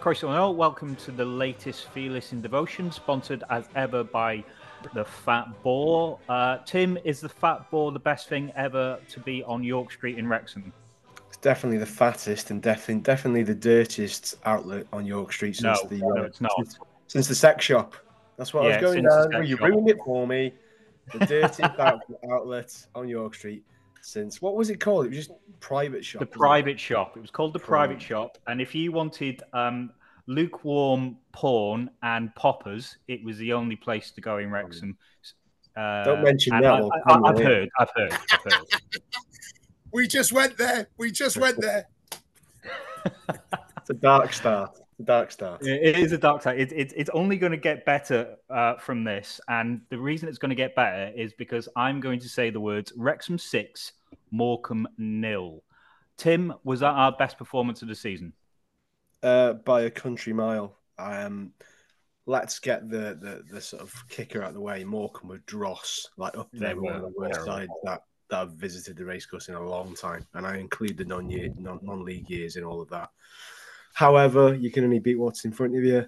Croeso welcome to the latest Fearless in Devotion, sponsored as ever by the Fat Boar. Uh, Tim, is the Fat Boar the best thing ever to be on York Street in Wrexham? It's definitely the fattest and definitely definitely the dirtiest outlet on York Street since no, the no, uh, it's not. Since, since, the sex shop. That's what yeah, I was going down. You ruined it for me. The dirtiest outlet on York Street since what was it called? It was just private shop. The private it? shop. It was called the private, private shop. And if you wanted um, lukewarm porn and poppers, it was the only place to go in Wrexham. Uh, Don't mention that. I, have heard. I've heard. I've heard. we just went there. We just went there. it's a dark start. Dark start. It is a dark start. It, it, it's only going to get better uh, from this. And the reason it's going to get better is because I'm going to say the words Wrexham 6, Morecambe nil. Tim, was that our best performance of the season? Uh, by a country mile. Um, let's get the, the, the sort of kicker out of the way. Morecambe were dross, like up there, one of the worst sides that, that have visited the racecourse in a long time. And I include the non non league years in all of that. However, you can only beat what's in front of you.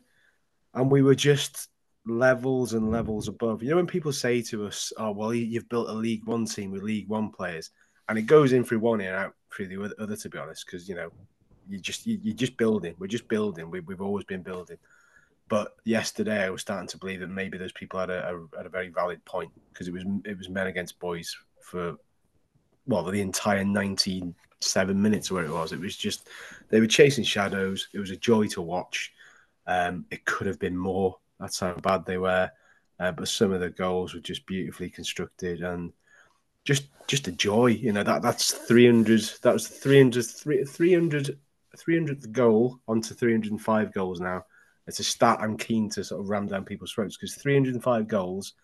And we were just levels and levels above. You know, when people say to us, Oh, well, you've built a League One team with League One players, and it goes in through one ear out through the other, to be honest, because, you know, you just you, you're just building. We're just building. We, we've always been building. But yesterday, I was starting to believe that maybe those people had a, a, had a very valid point because it was it was men against boys for well the entire 97 minutes where it was. It was just they were chasing shadows. It was a joy to watch. Um, it could have been more. That's how bad they were. Uh, but some of the goals were just beautifully constructed and just just a joy. You know that that's 300. That was 300 300 300th goal onto 305 goals now. It's a stat I'm keen to sort of ram down people's throats because 305 goals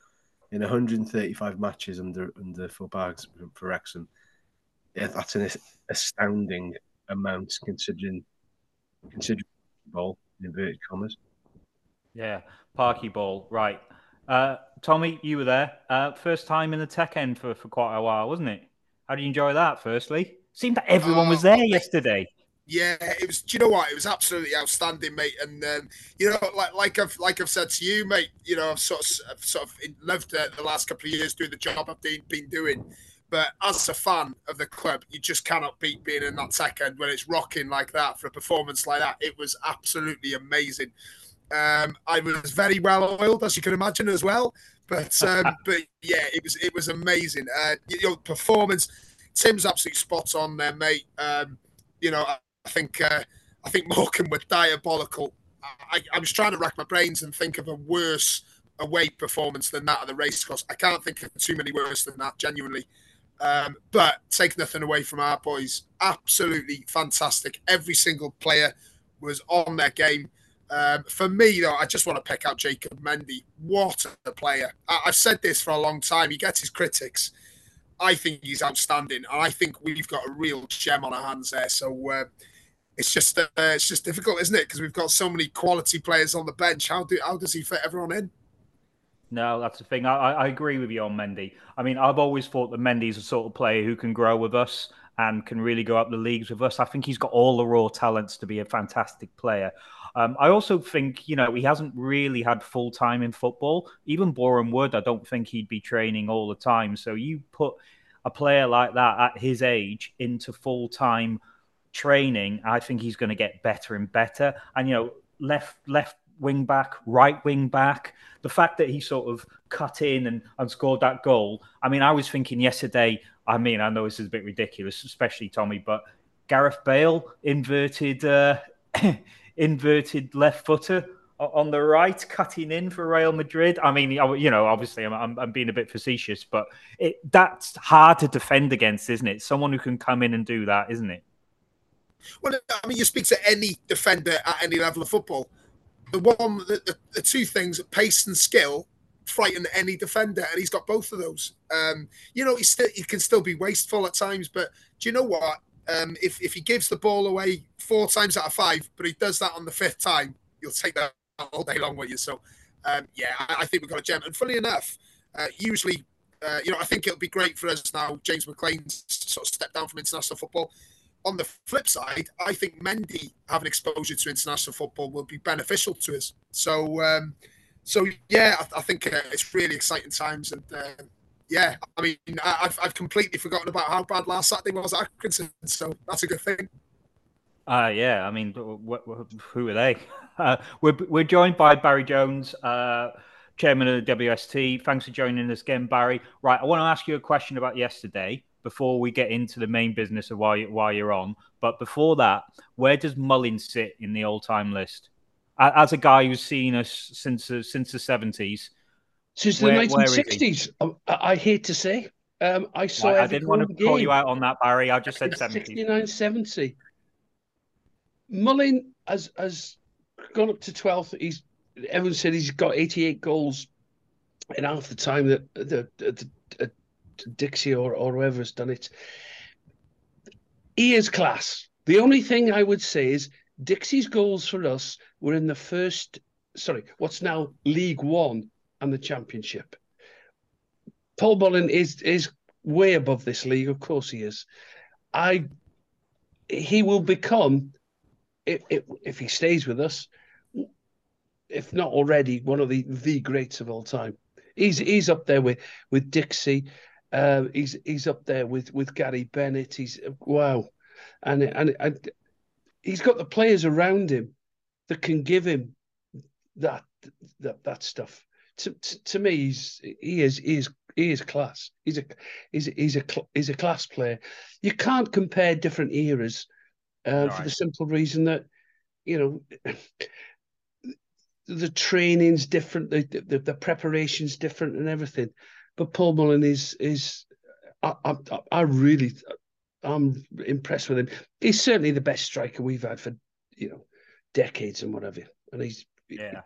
in 135 matches under under full bags for Wrexham. Yeah, that's an astounding amount considering considering ball in inverted commas. Yeah, Parky ball, right. Uh, Tomi, you were there. Uh, first time in the tech end for, for quite a while, wasn't it? How did you enjoy that, firstly? Seemed that everyone was oh, there yesterday. Yeah, it was. Do you know what? It was absolutely outstanding, mate. And um, you know, like like I've like I've said to you, mate. You know, I've sort of I've sort of loved uh, the last couple of years doing the job I've been, been doing. But as a fan of the club, you just cannot beat being in that second when it's rocking like that for a performance like that. It was absolutely amazing. Um, I was very well oiled, as you can imagine, as well. But um, but yeah, it was it was amazing. Uh, you know, performance. Tim's absolutely spot on there, mate. Um, you know, I, I think uh, I think Morecambe were diabolical. I, I, was trying to rack my brains and think of a worse away performance than that at the racecourse. I can't think of too many worse than that, genuinely. Um, but take nothing away from our boys. Absolutely fantastic. Every single player was on their game. Um, for me, though, I just want to pick out Jacob Mendy. What a player! I- have said this for a long time. He gets his critics. I think he's outstanding, and I think we've got a real gem on our hands there. So uh, it's just uh, it's just difficult, isn't it? Because we've got so many quality players on the bench. How do how does he fit everyone in? No, that's the thing. I, I agree with you on Mendy. I mean, I've always thought that Mendy's a sort of player who can grow with us and can really go up the leagues with us. I think he's got all the raw talents to be a fantastic player. Um, I also think, you know, he hasn't really had full time in football. Even Boreham Wood, I don't think he'd be training all the time. So you put a player like that at his age into full time training, I think he's going to get better and better. And, you know, left, left wing back, right wing back. The fact that he sort of cut in and, and scored that goal. I mean, I was thinking yesterday, I mean, I know this is a bit ridiculous, especially Tomi, but Gareth Bale inverted uh, inverted left footer on the right, cutting in for Real Madrid. I mean, you know, obviously, I'm, I'm being a bit facetious, but it, that's hard to defend against, isn't it? Someone who can come in and do that, isn't it? Well, I mean, you speak to any defender at any level of football. The one, the, the, the two things, pace and skill, frighten any defender, and he's got both of those. Um, you know, he still he can still be wasteful at times, but do you know what? Um, if if he gives the ball away four times out of five, but he does that on the fifth time, you'll take that all day long with you. So, um, yeah, I, I, think we've got a gem. And funny enough, uh, usually, uh, you know, I think it'll be great for us now. James McLean's sort of stepped down from international football on the flip side, I think Mendy having exposure to international football will be beneficial to us. So, um, so yeah, I, I think uh, it's really exciting times, and uh, yeah, I mean, I, have I've completely forgotten about how bad last Saturday was at Accrington, so that's a good thing. Uh, yeah, I mean, who are they? Uh, we're, we're joined by Barry Jones, uh, chairman of the WST. Thanks for joining us again, Barry. Right, I want to ask you a question about yesterday before we get into the main business of why, why you're on. But before that, where does Mullin sit in the all time list? As a guy who's seen us since, uh, since the 70s, since the 1960s. I, I, hate to say. Um, I saw. I didn't want to call you out on that, Barry. I just said 70. 69, 70. Mullin has has gone up to 12th. He's everyone said he's got 88 goals in half the time that the, the, the Dixie or, or whoever's done it. He is class. The only thing I would say is Dixie's goals for us were in the first, sorry, what's now League One and the championship. Paul Mullin is is way above this league, of course he is. I he will become if, if, if he stays with us, if not already, one of the the greats of all time. He's he's up there with with Dixie. Uh, he's he's up there with with Gary Bennett. He's wow, and and and he's got the players around him that can give him that that that stuff to, to, to me, he's he is he is he is class. He's a he's a, he's a he's a class player. You can't compare different eras uh, right. for the simple reason that you know the training's different, the, the the preparation's different, and everything. But Paul Mullin is is I, I, I really I'm impressed with him. He's certainly the best striker we've had for you know decades and whatever. And he's yeah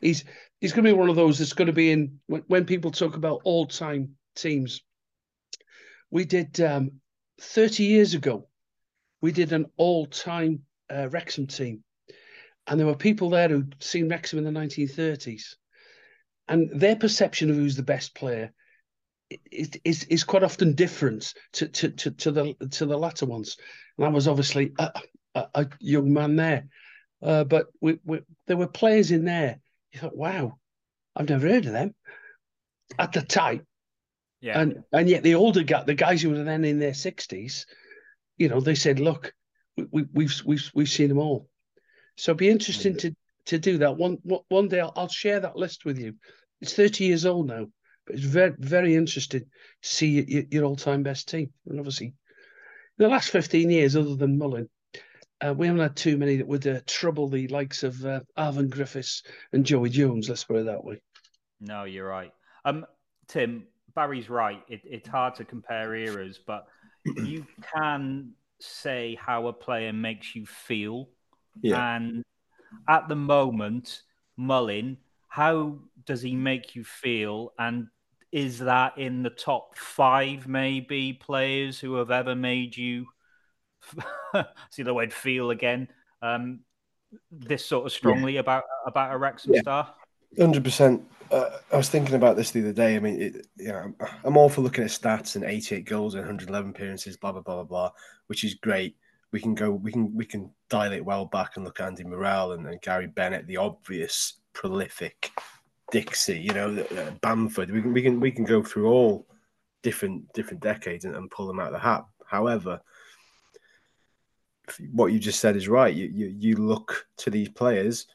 he's he's going to be one of those that's going to be in when, when people talk about all time teams. We did um, 30 years ago, we did an all time uh, Wrexham team, and there were people there who'd seen Wrexham in the 1930s, and their perception of who's the best player is is, is quite often different to, to to to the to the latter ones. And I was obviously a, a, a young man there. Uh, but we, we, there were players in there. You thought, wow, I've never heard of them at the time. Yeah. And and yet the older guy, the guys who were then in their sixties, you know, they said, look, we, we, we've we've we've seen them all. So it'd be interesting mm-hmm. to to do that one one day. I'll, I'll share that list with you. It's thirty years old now, but it's very very interesting to see your, your all time best team. And obviously, in the last fifteen years, other than Mullin, uh, we haven't had too many that would uh, trouble the likes of uh, Arfon Griffiths and Joey Jones. Let's put it that way. No, you're right. Um, Tim Barry's right. It, it's hard to compare eras, but you can say how a player makes you feel. Yeah. And at the moment, Mullin, how does he make you feel? And is that in the top five, maybe players who have ever made you see the word feel again. Um, this sort of strongly yeah. about about a Wrexham yeah. star. Hundred uh, percent. I was thinking about this the other day. I mean, it, yeah, I'm, I'm all for looking at stats and 88 goals and 111 appearances, blah blah blah blah blah, which is great. We can go, we can we can dial it well back and look at Andy Morrell and, and Gary Bennett, the obvious prolific Dixie, you know, uh, Bamford. We can we can we can go through all different different decades and, and pull them out of the hat. However, what you just said is right. You, you you look to these players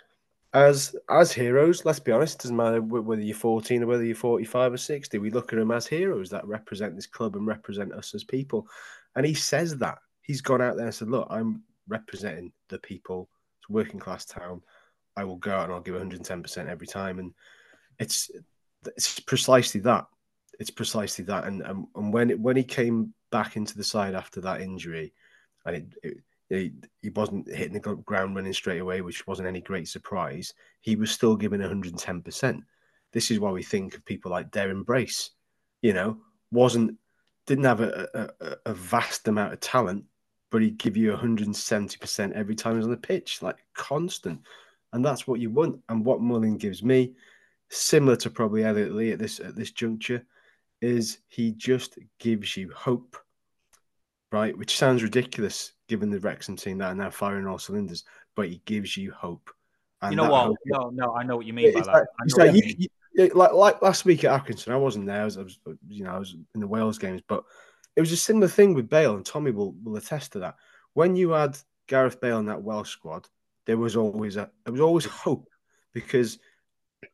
as as heroes. Let's be honest. It doesn't matter whether you're 14 or whether you're 45 or 60. We look at them as heroes that represent this club and represent us as people. And he says that he's gone out there and said, "Look, I'm representing the people. It's a working class town. I will go out and I'll give 110 percent every time." And it's it's precisely that. It's precisely that. And and, and when it, when he came back into the side after that injury, and it, it he, he wasn't hitting the ground running straight away, which wasn't any great surprise. He was still giving 110%. This is why we think of people like Deryn Brace, you know, wasn't, didn't have a, a, a vast amount of talent, but he'd give you 170% every time he's on the pitch, like constant. And that's what you want. And what Mullin gives me, similar to probably Elliot Lee at this at this juncture, is he just gives you hope right? Which sounds ridiculous given the Wrexham team that are now firing all cylinders, but he gives you hope. And you know what? Hope, no, no, I know what you mean by that. Like, like, you, you, like, like last week at Accrington, I wasn't there. I was, I was, you know, I was in the Wales games, but it was a similar thing with Bale, and Tomi will, will attest to that. When you had Gareth Bale in that Welsh squad, there was always a there was always hope because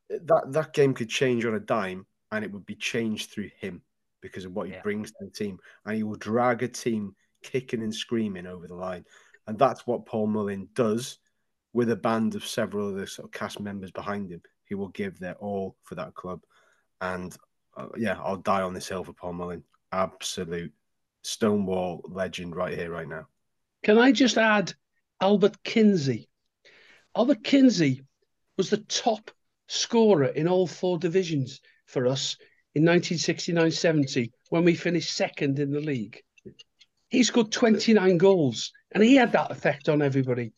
that that game could change on a dime, and it would be changed through him because of what he yeah. brings to the team, and he will drag a team kicking and screaming over the line, and that's what Paul Mullin does with a band of several other sort of cast members behind him He will give their all for that club, and uh, yeah, I'll die on this hill for Paul Mullin. Absolute Stonewall legend right here, right now. Can I just add Albert Kinsey? Albert Kinsey was the top scorer in all four divisions for us in 1969 70 when we finished second in the league. He scored 29 goals and he had that effect on everybody.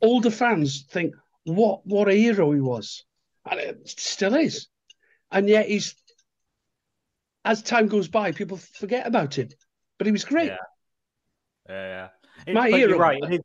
Older fans think, what, what a hero he was. And it still is. And yet he's, as time goes by, people forget about him. But he was great. Yeah. Yeah. It, My hero. right. It is,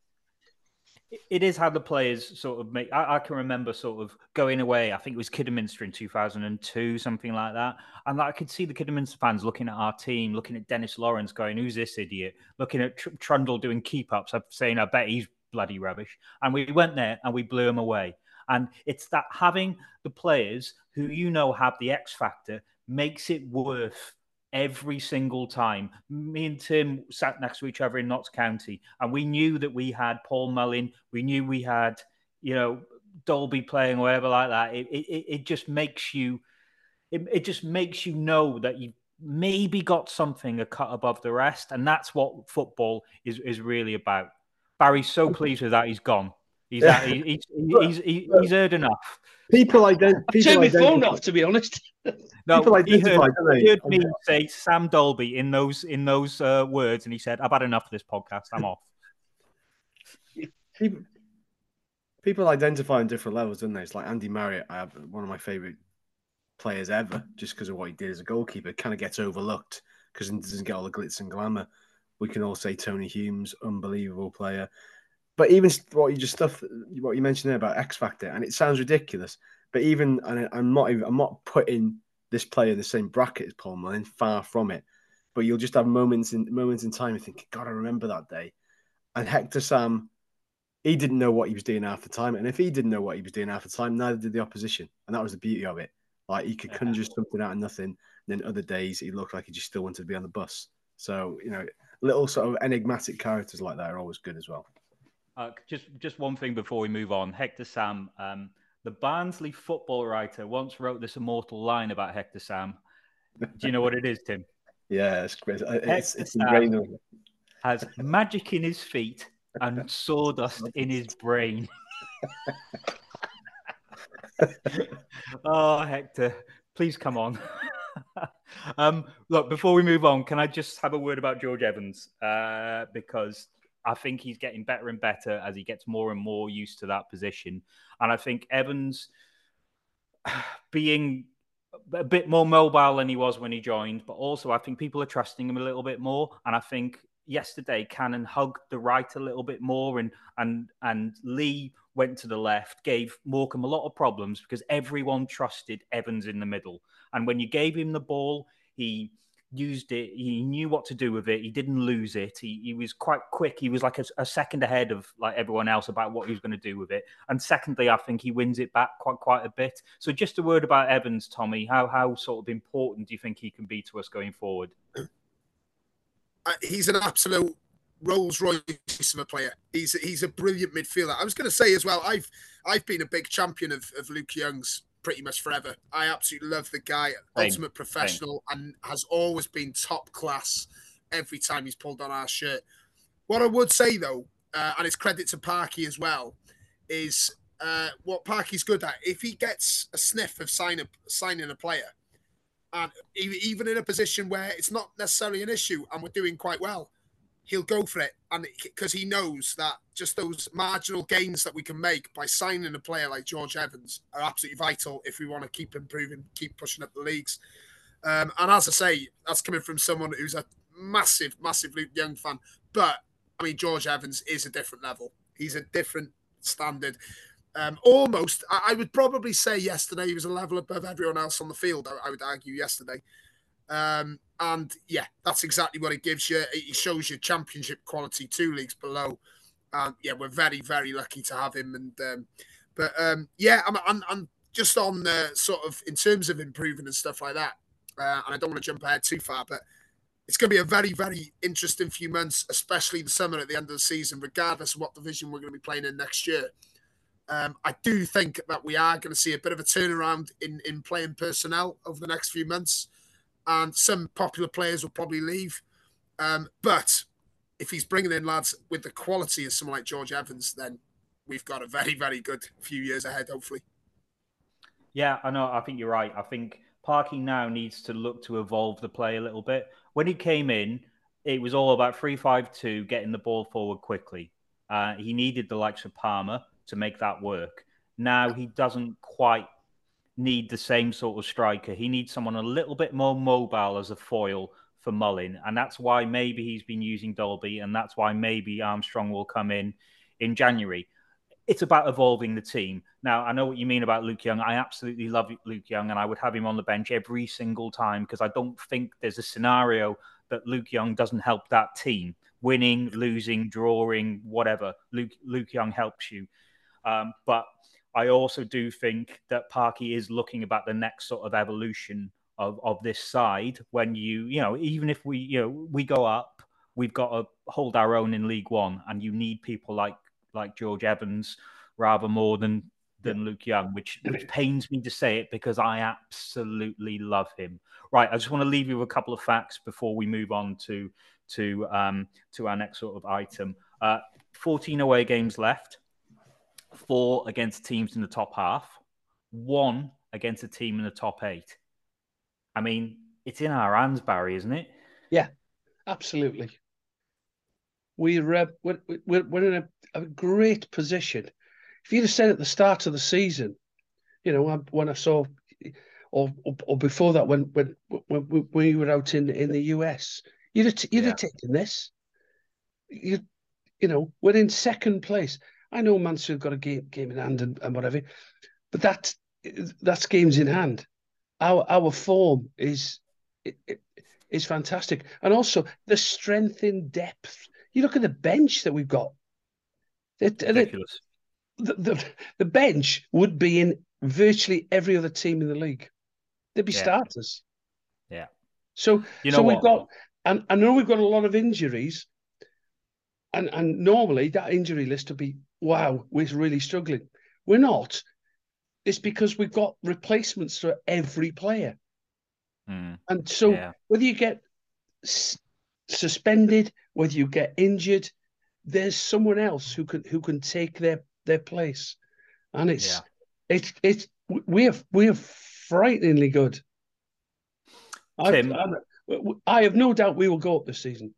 it is how the players sort of make. I, I, can remember sort of going away. I think it was Kidderminster in 2002, something like that. And I could see the Kidderminster fans looking at our team, looking at Dennis Lawrence, going, "Who's this idiot?" Looking at Tr- Trundle doing keep ups, saying, "I bet he's bloody rubbish." And we went there and we blew him away. And it's that having the players who you know have the X factor makes it worth every single time. Me and Tim sat next to each other in Notts County, and we knew that we had Paul Mullin. We knew we had, you know, Dalby playing or whatever like that. It it, it just makes you, it, it just makes you know that you maybe got something a cut above the rest, and that's what football is is really about. Barry's so pleased with that he's gone. He's, yeah. he's, he's, he's, he's, he's heard enough. People identify. Turn my phone off, to be honest. no, people he heard, he heard me say Sam Dalby in those in those uh, words, and he said, "I've had enough of this podcast. I'm off." People, people identify on different levels, don't they? It's like Andy Marriott. I have one of my favorite players ever, just because of what he did as a goalkeeper. Kind of gets overlooked because he doesn't get all the glitz and glamour. We can all say Tony Humes, unbelievable player. But even what you just stuff, what you mentioned there about X Factor, and it sounds ridiculous. But even, and I'm not even, I'm not putting this player in the same bracket as Paul Mullin, far from it. But you'll just have moments in moments in time and think, God, I remember that day. And Hector Sam, he didn't know what he was doing half the time. And if he didn't know what he was doing half the time, neither did the opposition. And that was the beauty of it. Like he could conjure something out of nothing. And then other days he looked like he just still wanted to be on the bus. So, you know, little sort of enigmatic characters like that are always good as well. Uh, just just one thing before we move on. Hector Sam, um, the Barnsley football writer, once wrote this immortal line about Hector Sam. Do you know what it is, Tim? yeah, it's great. It's, it's ingrained. Has magic in his feet and sawdust in his brain. oh, Hector, please come on. um, look, before we move on, can I just have a word about George Evans? Uh, because I think he's getting better and better as he gets more and more used to that position. And I think Evans being a bit more mobile than he was when he joined, but also I think people are trusting him a little bit more. And I think yesterday Cannon hugged the right a little bit more and and and Lee went to the left, gave Morecambe a lot of problems because everyone trusted Evans in the middle. And when you gave him the ball, he used it. He knew what to do with it. He didn't lose it. He, he was quite quick. He was like a, a second ahead of like everyone else about what he was going to do with it. And secondly, I think he wins it back quite quite a bit. So just a word about Evans, Tomi. How how sort of important do you think he can be to us going forward? Uh, he's an absolute Rolls Royce of a player. He's he's a brilliant midfielder. I was going to say as well. I've I've been a big champion of, of Luke Young's pretty much forever. I absolutely love the guy, Same. ultimate professional, Same. and has always been top class every time he's pulled on our shirt. What I would say though, uh, and it's credit to Parky as well, is uh, what Parky's good at. If he gets a sniff of sign signing a player, and even in a position where it's not necessarily an issue, and we're doing quite well, he'll go for it, and because he knows that just those marginal gains that we can make by signing a player like George Evans are absolutely vital if we want to keep improving, keep pushing up the leagues. Um, and as I say, that's coming from someone who's a massive, massive Luke Young fan. But I mean, George Evans is a different level. He's a different standard. Um, almost, I, I, would probably say yesterday he was a level above everyone else on the field. I, I would argue yesterday. Um, and yeah, that's exactly what it gives you. It shows you championship quality, two leagues below. And yeah, we're very, very lucky to have him. And um, but um, yeah, I'm, I'm, I'm just on the sort of in terms of improving and stuff like that. Uh, and I don't want to jump ahead too far, but it's going to be a very, very interesting few months, especially the summer at the end of the season, regardless of what division we're going to be playing in next year. Um, I do think that we are going to see a bit of a turnaround in, in playing personnel over the next few months, and some popular players will probably leave. Um, but if he's bringing in lads with the quality of someone like George Evans, then we've got a very, very good few years ahead, hopefully. Yeah, I know. I think you're right. I think Parky now needs to look to evolve the play a little bit. When he came in, it was all about three-five-two, getting the ball forward quickly. Uh, he needed the likes of Palmer to make that work. Now he doesn't quite need the same sort of striker. He needs someone a little bit more mobile as a foil for Mullin, and that's why maybe he's been using Dalby. and that's why maybe Armstrong will come in in January it's about evolving the team. Now, I know what you mean about Luke Young. I absolutely love Luke Young, and I would have him on the bench every single time because I don't think there's a scenario that Luke Young doesn't help that team. Winning, losing, drawing, whatever. Luke Luke Young helps you. Um, but I also do think that Parky is looking about the next sort of evolution of, of this side. When you, you know, even if we, you know, we go up, we've got to hold our own in League One, and you need people like like George Evans rather more than than Luke Young, which which pains me to say it because I absolutely love him. Right, I just want to leave you with a couple of facts before we move on to to um, to our next sort of item. Uh, 14 away games left, four against teams in the top half, one against a team in the top eight. I mean, it's in our hands, Barry, isn't it? Yeah, absolutely. We're uh, we're, we're, we're in a a great position. If you'd have said at the start of the season, you know, when I saw, or or, or before that, when when when we were out in in the US, you'd have, you'd yeah. have taken this. You you know, we're in second place. I know Mansfield got a game game in hand and, and whatever, but that that's games in hand. Our our form is is fantastic, and also the strength in depth. You look at the bench that we've got. Ridiculous. The, the, the, bench would be in virtually every other team in the league. They'd be yeah. starters. Yeah. So, you know so we've got, and I know we've got a lot of injuries, and and normally that injury list would be wow, we're really struggling. We're not. It's because we've got replacements for every player. Mm. And so yeah. whether you get s- suspended, whether you get injured, there's someone else who can who can take their their place, and it's yeah. it's it's we're we're frighteningly good. Tim, I, I, I have no doubt we will go up this season.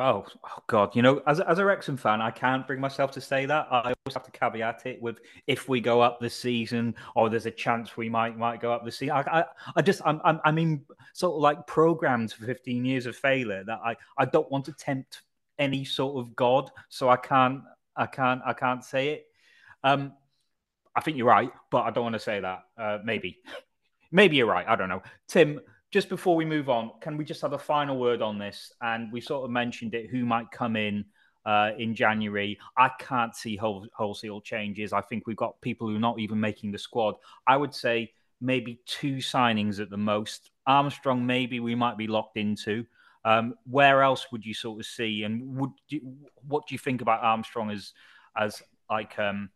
Oh, oh, God! You know, as as a Wrexham fan, I can't bring myself to say that. I always have to caveat it with if we go up this season, or there's a chance we might might go up this season. I, I, I just, I'm, I'm, I mean, sort of like programmed for 15 years of failure that I, I don't want to tempt any sort of god, so I can't, I can't, I can't say it. Um, I think you're right, but I don't want to say that. Uh, maybe, maybe you're right. I don't know. Tim, just before we move on, can we just have a final word on this? And we sort of mentioned it. Who might come in? Uh, in January. I can't see whole, wholesale changes. I think we've got people who are not even making the squad. I would say maybe two signings at the most. Armstrong, maybe we might be locked into. Um, where else would you sort of see, and would you, what do you think about Armstrong as as like um,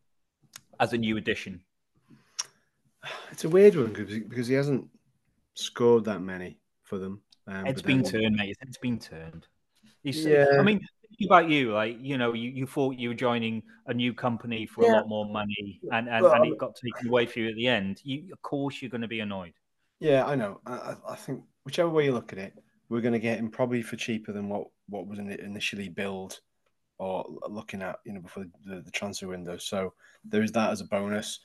as a new addition? It's a weird one because he hasn't scored that many for them. Um, it's been then... turned, mate. It's been turned. yeah. I mean, about you, like you know, you, you thought you were joining a new company for yeah. a lot more money, and and, well, and it got taken away from you at the end. You, of course, you're going to be annoyed. Yeah, I know. I, I think whichever way you look at it, we're going to get him probably for cheaper than what what was initially billed or looking at you know before the, the transfer window. So there is that as a bonus.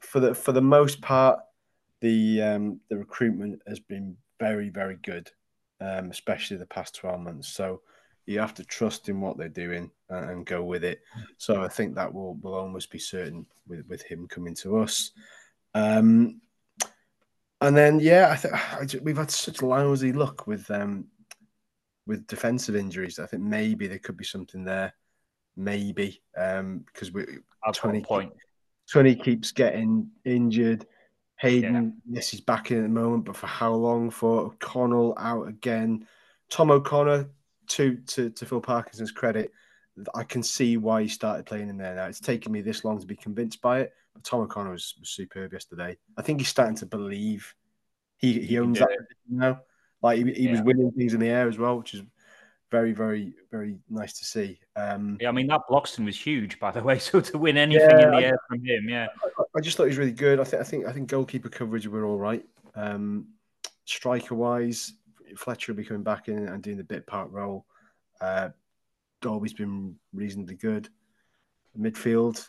For the for the most part, the um, the recruitment has been very very good. um, especially the past 12 months. So you have to trust in what they're doing and, and, go with it. So I think that will, will almost be certain with, with him coming to us. Um, and then, yeah, I think we've had such lousy luck with um, with defensive injuries. I think maybe there could be something there, maybe um, because we That's 20, point. 20 keeps getting injured. Hayden, yeah. yes, he's back in at the moment, but for how long? For O'Connell out again. Tom O'Connor, to to to Phil Parkinson's credit, I can see why he started playing in there now. It's taken me this long to be convinced by it, but Tom O'Connor was, was superb yesterday. I think he's starting to believe he he owns that now. Like he, he yeah. was winning things in the air as well, which is very, very, very nice to see. Um, yeah, I mean that Bloxton was huge, by the way. So to win anything yeah, in the I, air from him, yeah, I, I, just thought he was really good. I think, I think, I think goalkeeper coverage were all right. Um, striker wise, Fletcher will be coming back in and doing the bit part role. Uh, Dalby's been reasonably good. Midfield,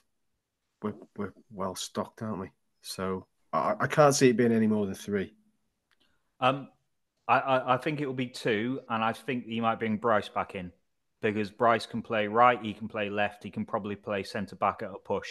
we're, we're well stocked, aren't we? So I, I can't see it being any more than three. Um, I, I, think it will be two, and I think he might bring Bryce back in because Bryce can play right, he can play left, he can probably play centre back at a push.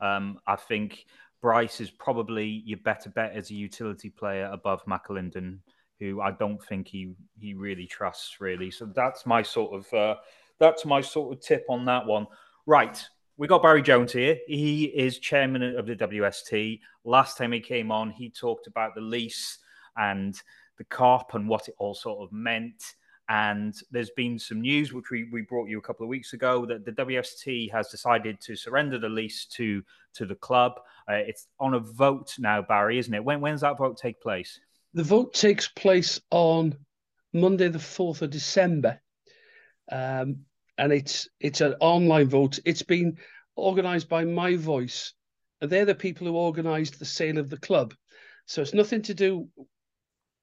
Um, I think Bryce is probably your better bet as a utility player above McAlinden, who I don't think he he really trusts really. So that's my sort of uh, that's my sort of tip on that one. Right, we got Barry Jones here. He is chairman of the WST. Last time he came on, he talked about the lease and the Kop and what it all sort of meant. And there's been some news, which we, we brought you a couple of weeks ago, that the WST has decided to surrender the lease to to the club. Uh, it's on a vote now, Barry, isn't it? When when does that vote take place? The vote takes place on Monday, the fourth of December, um, and it's it's an online vote. It's been organised by My Voice, and they're the people who organised the sale of the club. So it's nothing to do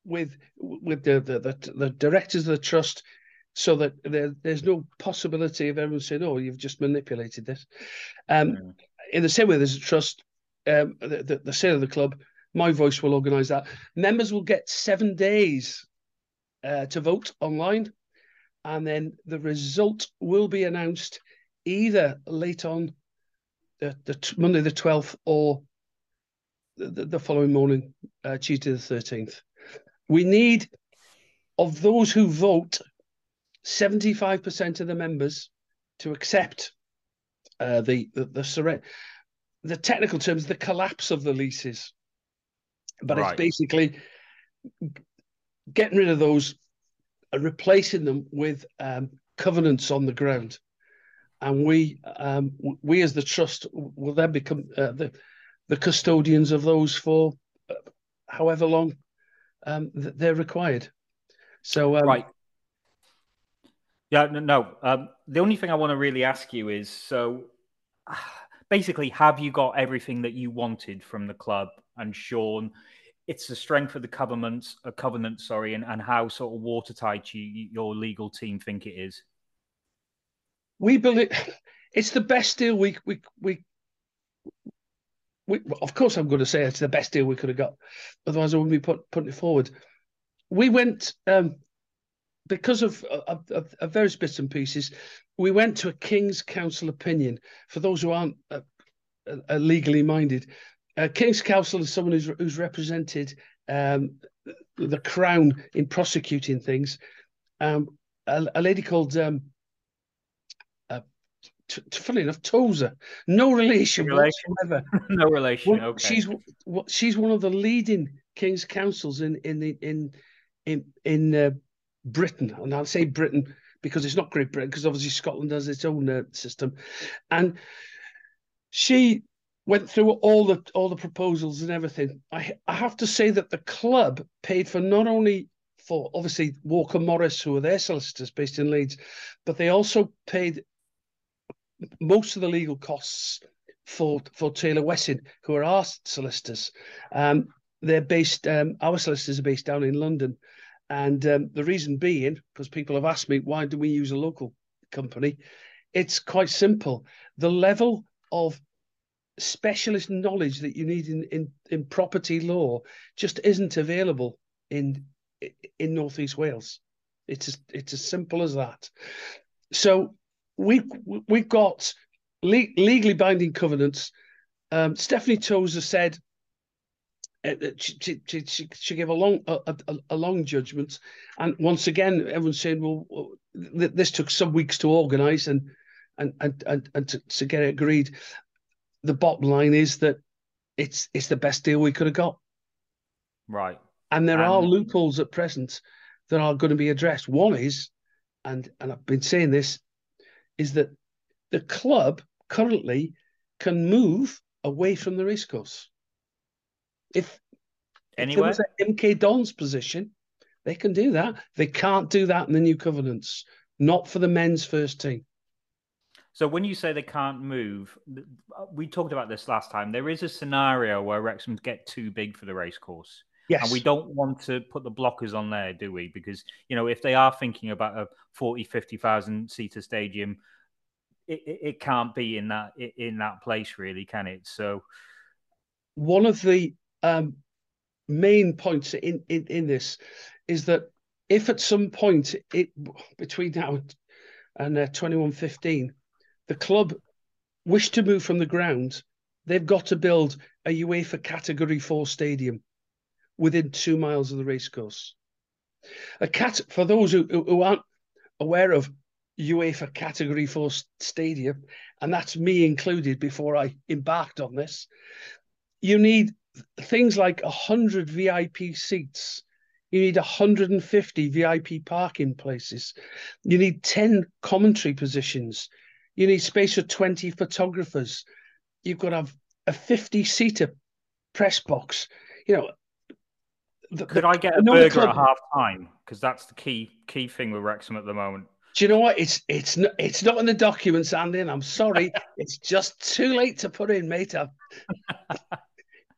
with with the the, the, the directors of the trust so that there, there's no possibility of everyone saying, "Oh, you've just manipulated this." Um, mm. In the same way, there's a trust. Um, the, the, the, sale of the club, my voice will organise that. Members will get seven days uh, to vote online, and then the result will be announced either late on the, the Monday the twelfth or the, the following morning, uh, Tuesday the thirteenth. We need, of those who vote, 75% of the members to accept uh, the, the, the surrender. The technical terms, the collapse of the leases. But right. it's basically getting rid of those and replacing them with um, covenants on the ground. And we, um, we as the trust, will then become uh, the the custodians of those for uh, however long um, they're required. So um, right. Yeah, no. no. Um, the only thing I want to really ask you is so basically, have you got everything that you wanted from the club? And Sean, it's the strength of the covenants, a covenant, sorry, and, and how sort of watertight you, your legal team think it is. We believe it's the best deal we we we we, of course, I'm going to say it's the best deal we could have got. Otherwise, I wouldn't be put, putting it forward. We went um, because of, of, of, of, various bits and pieces. We went to a King's Counsel opinion. For those who aren't uh, uh, legally minded, uh, King's Counsel is someone who's, who's represented um, the Crown in prosecuting things. Um, a, a, lady called um, t- funny enough, Tozer. No relation, no relation. whatsoever. no relation. Well, okay. She's she's one of the leading King's counsels in in the in in in uh, Britain, and I'll say Britain because it's not Great Britain, because obviously Scotland has its own uh, system, and she went through all the all the proposals and everything. I I have to say that the club paid for not only for obviously Walker Morris, who are their solicitors based in Leeds, but they also paid most of the legal costs for for Taylor Wessing, who are our solicitors. Um, they're based. Um, our solicitors are based down in London, and um, the reason being because people have asked me why do we use a local company. It's quite simple. The level of specialist knowledge that you need in, in, in property law just isn't available in in northeast Wales. It's as, it's as simple as that. So we we've got le- legally binding covenants. Um, Stephanie Tozer said uh, she, she, she, she, gave a long a, a, a, long judgment, and once again, everyone's saying, "Well, this took some weeks to organise and and and and, and to, to, get it agreed." The bottom line is that it's it's the best deal we could have got. Right. And there and... are loopholes at present that are going to be addressed. One is, and and I've been saying this, is that the club currently can move away from the racecourse. If, anywhere, if MK Dons position, they can do that. They can't do that in the new covenants, not for the men's first team. So when you say they can't move, we talked about this last time. There is a scenario where Wrexham get too big for the racecourse. Yes. And we don't want to put the blockers on there, do we? Because, you know, if they are thinking about a 40, 50,000 seater stadium, it, it, it, can't be in that in that place, really, can it? So, one of the um, main points in, in, in this is that if at some point it between now and uh, 2115 the club wish to move from the ground, they've got to build a UEFA Category 4 stadium within two miles of the racecourse. A cat for those who, who aren't aware of UEFA Category 4 stadium, and that's me included before I embarked on this, you need things like 100 VIP seats. You need 150 VIP parking places. You need 10 commentary positions. You need space for 20 photographers. You've got to have a 50 seater press box. You know, the, Could the, I get a burger club... at half time? Because that's the key key thing with Wrexham at the moment. Do you know what? It's it's not it's not in the documents, Andy. And I'm sorry, it's just too late to put in, mate. i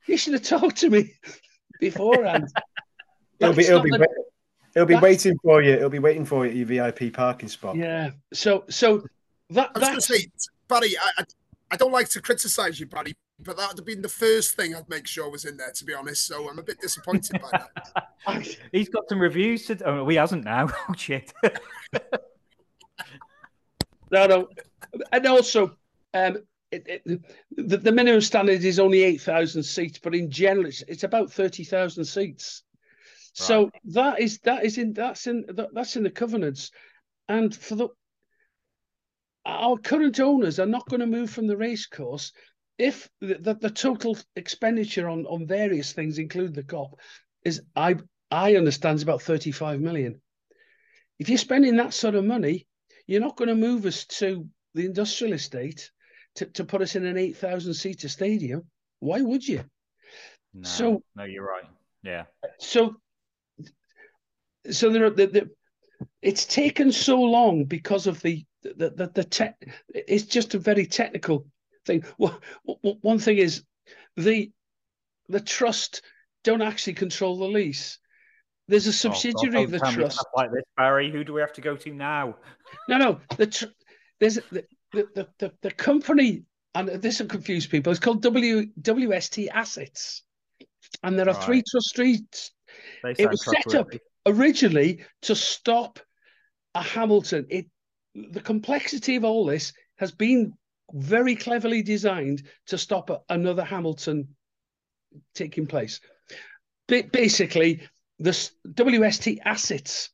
you should have talked to me beforehand. it'll be it'll be the, it'll be waiting for you. It'll be waiting for you at your VIP parking spot. Yeah. So so that I was going to say, Barry, I, I, I don't like to criticise you, Barry, but that would have been the first thing I'd make sure was in there, to be honest. So I'm a bit disappointed by that. He's got some reviews to. Oh, he hasn't now. Oh shit. no, no, and also, um, it, it, the, the, minimum standard is only eight thousand seats, but in general, it's, it's about thirty thousand seats. Right. So that is that is in that's in that's in the covenants, and for the our current owners are not going to move from the racecourse if the, the, total expenditure on, on various things, including the Kop, is I I understand is about 35 million. If you're spending that sort of money, you're not going to move us to the industrial estate to, to put us in an 8,000 seater stadium. Why would you? No, so no, you're right. Yeah. So so there are the, the it's taken so long because of the the the, the tech. It's just a very technical thing. Well, one thing is the the trust don't actually control the lease. There's a oh, subsidiary oh, of the trust. Like this, Barry. Who do we have to go to now? No, no. The tr- there's the, the, the, the company, and this will confuse people. It's called W WST Assets, and there are right. three trustees. It was set up originally to stop a Hamilton. It the complexity of all this has been very cleverly designed to stop another Hamilton taking place. basically, the WST assets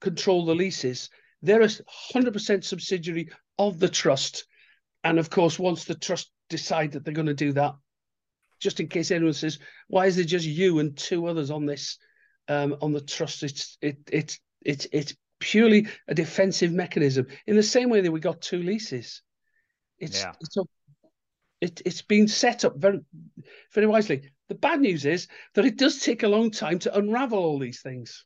control the leases. They're a 100% subsidiary of the trust. And of course, once the trust decide that they're going to do that, just in case anyone says, why is there just you and two others on this, um, on the trust? It's, it, it, it, it's purely a defensive mechanism in the same way that we got two leases. It's, yeah. it's, a, it, it's been set up very, very wisely. The bad news is that it does take a long time to unravel all these things.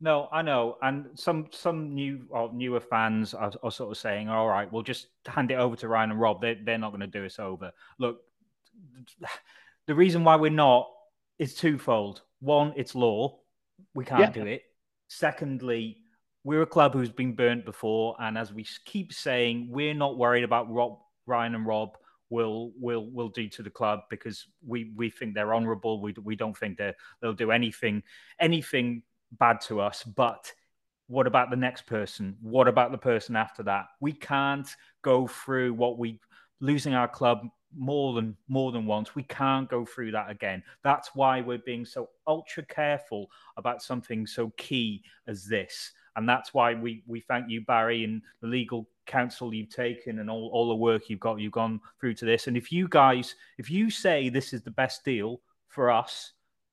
No, I know, and some some new or newer fans are, are, sort of saying, "All right, we'll just hand it over to Ryan and Rob. They they're not going to do us over." Look, the reason why we're not is twofold. One, it's law; we can't yeah. do it. Secondly, we're a club who's been burnt before, and as we keep saying, we're not worried about Rob, Ryan, and Rob. will will will do to the club because we we think they're honourable. We we don't think they they'll do anything anything bad to us. But what about the next person? What about the person after that? We can't go through what we losing our club more than more than once. We can't go through that again. That's why we're being so ultra careful about something so key as this. And that's why we we thank you, Barry, and the legal counsel you've taken and all, all the work you've got you've gone through to this. And if you guys, if you say this is the best deal for us,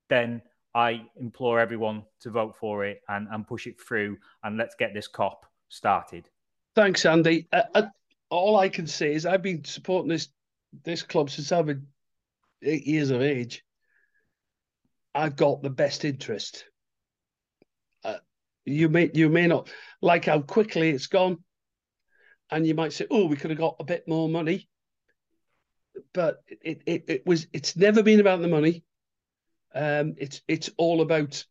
then I implore everyone to vote for it and, and push it through and let's get this Kop started. Thanks, Andy. Uh, uh, all I can say is I've been supporting this this club since I've been eight years of age. I've got the best interest. Uh, you may you may not like how quickly it's gone, and you might say, "Oh, we could have got a bit more money." But it it, it was it's never been about the money. Um, it's it's all about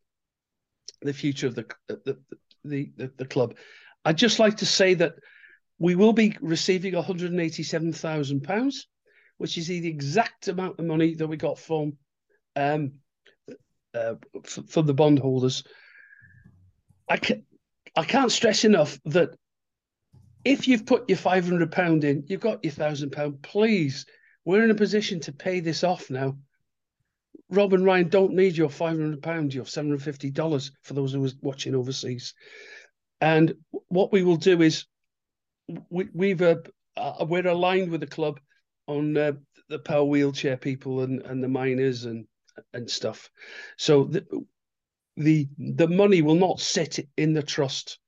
the future of the the the, the, the club. I'd just like to say that we will be receiving 187,000 pounds, which is the exact amount of money that we got from um, uh, from the bondholders. I can I can't stress enough that if you've put your 500 pound in, you've got your thousand pound. Please, we're in a position to pay this off now. Rob and Ryan don't need your five hundred pounds, your seven hundred fifty dollars for those who are watching overseas. And what we will do is we, we've uh, uh, we're aligned with the club on uh, the power wheelchair people and, and the miners and and stuff. So the the money will not sit in the trust.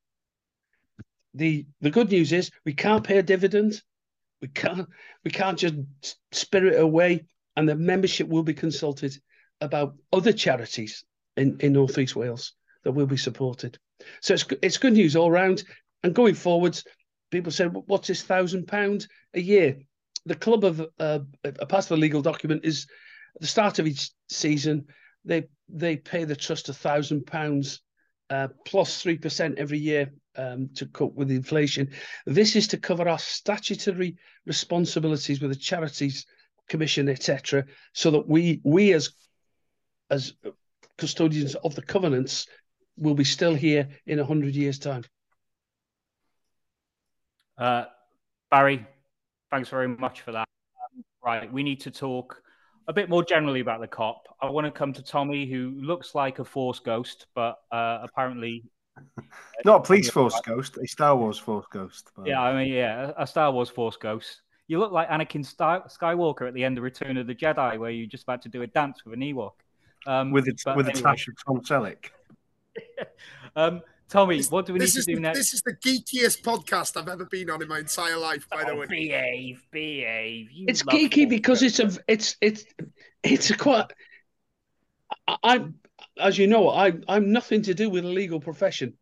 The the good news is we can't pay a dividend. We can't we can't just spirit away, and the membership will be consulted about other charities in, in North East Wales that will be supported. So it's it's good news all round. And going forwards, people say, "What's this thousand pound a year?" The club of uh, a part of the legal document is at the start of each season they they pay the trust a thousand pounds uh, plus three percent every year um, to cope with inflation. This is to cover our statutory responsibilities with the charities commission, etc., so that we we as as custodians of the covenants will be still here in a hundred years' time. Uh, Barry, thanks very much for that. Um, right, we need to talk a bit more generally about the Kop. I want to come to Tomi, who looks like a Force ghost, but uh, apparently not a police Force ghost, a Star Wars Force ghost. But... Yeah, I mean, yeah, a Star Wars Force ghost. You look like Anakin Skywalker at the end of Return of the Jedi, where you're just about to do a dance with an Ewok. Um, with it, with anyway. a touch of Tom Selleck. um, Tomi, this, what do we need to do the, next? This is the geekiest podcast I've ever been on in my entire life. By oh, the way, behave, behave. You it's geeky because it's a, it's, it's, it's a quite. I, I'm, as you know, I, I'm nothing to do with the legal profession.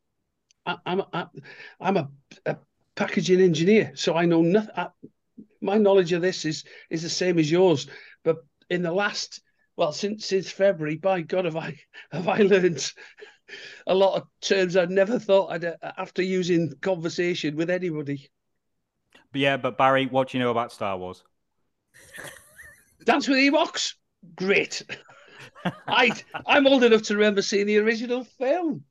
I, I'm, I, I'm a, a packaging engineer, so I know nothing. I, my knowledge of this is is the same as yours. But in the last, well, since since February, by God, have I have I learned a lot of terms I'd never thought I'd uh, after using conversation with anybody. But yeah, but Barry, what do you know about Star Wars? Dance with Ewoks, great. I I'm old enough to remember seeing the original film.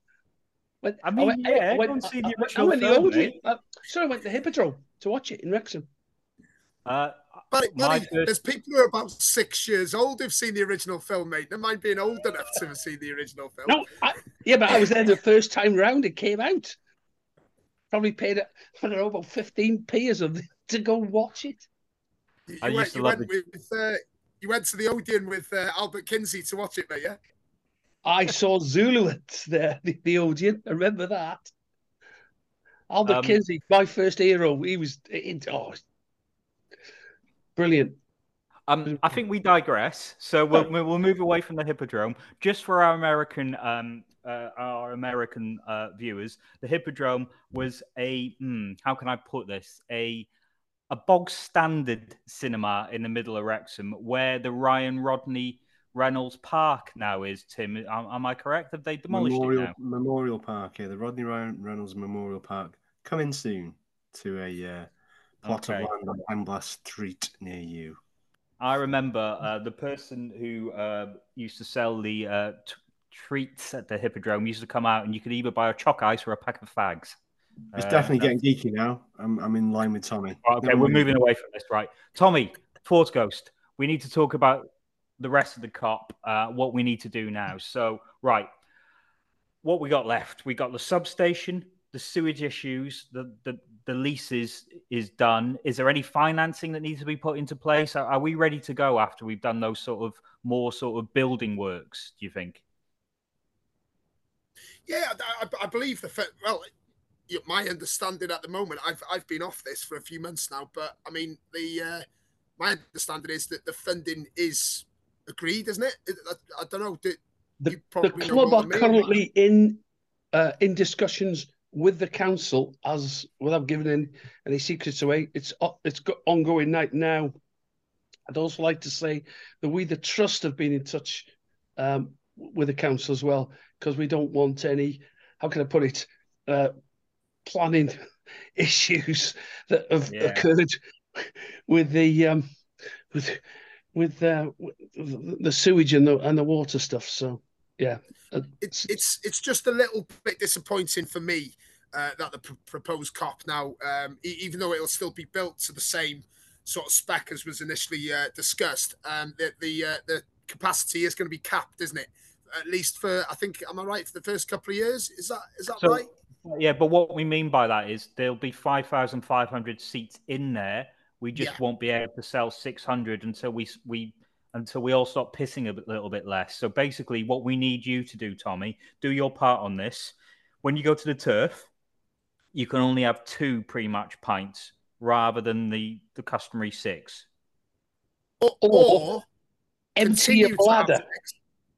When, I mean, I went, yeah, I went, see the original I, went film. The uh, sorry, I went to the Hippodrome to watch it in Wrexham. Uh, but, buddy, first... there's people who are about six years old who've seen the original film, mate. They mind being old enough to have seen the original film. No, I, yeah, but I was there the first time round it came out. Probably paid, I don't know, about 15p or something to go watch it. You, you went, you went with, uh, you went to the Odeon with uh, Albert Kinsey to watch it, mate, yeah? I saw Zulu at the, the, the Odeon. I remember that. Albert um, Kinsey, my first hero. He was, it, oh, Brilliant. Um, I think we digress, so we'll we'll move away from the hippodrome. Just for our American um, uh, our American uh, viewers, the hippodrome was a hmm, how can I put this a a bog standard cinema in the middle of Wrexham, where the Ryan Rodney Reynolds Park now is. Tim, am, am I correct? Have they demolished Memorial, it now? Memorial Park, yeah, the Rodney Ryan Reynolds Memorial Park coming soon to a uh, plot okay. of land on Henblas Street near you. I remember uh, the person who uh, used to sell the uh, t- treats at the Hippodrome used to come out, and you could either buy a chalk ice or a pack of fags. It's definitely getting geeky now. I'm, I'm in line with Tomi. Okay, no, we're moving away from this, right? Tomi, Force Ghost. We need to talk about the rest of the Kop. Uh, what we need to do now. So, right, what we got left? We got the substation, the sewage issues, the the the lease is, is done. Is there any financing that needs to be put into place? Are, are we ready to go after we've done those sort of more sort of building works? Do you think? Yeah, I, I believe the well. My understanding at the moment, I've I've been off this for a few months now, but I mean the uh, my understanding is that the funding is agreed, isn't it? I, I don't know. the, the club are currently in uh, in discussions with the council as without giving any, any secrets away. It's it's ongoing right now. I'd also like to say that we, the trust, have been in touch um, with the council as well because we don't want any. How can I put it? Uh, planning issues that have yeah. occurred with the um, with with, uh, the sewage and the and the water stuff. So yeah, uh, it's it's it's just a little bit disappointing for me uh, that the pr- proposed Kop now, um, e- even though it'll still be built to the same sort of spec as was initially uh, discussed, um, the the, uh, the capacity is going to be capped, isn't it? At least for I think am I right for the first couple of years? Is that is that so, right? Yeah, but what we mean by that is there'll be five thousand five hundred seats in there. We just yeah. won't be able to sell six hundred until we we until we all stop pissing a little bit less. So basically, what we need you to do, Tomi, do your part on this. When you go to the turf, you can only have two pre-match pints rather than the the customary six. Or, or empty your bladder.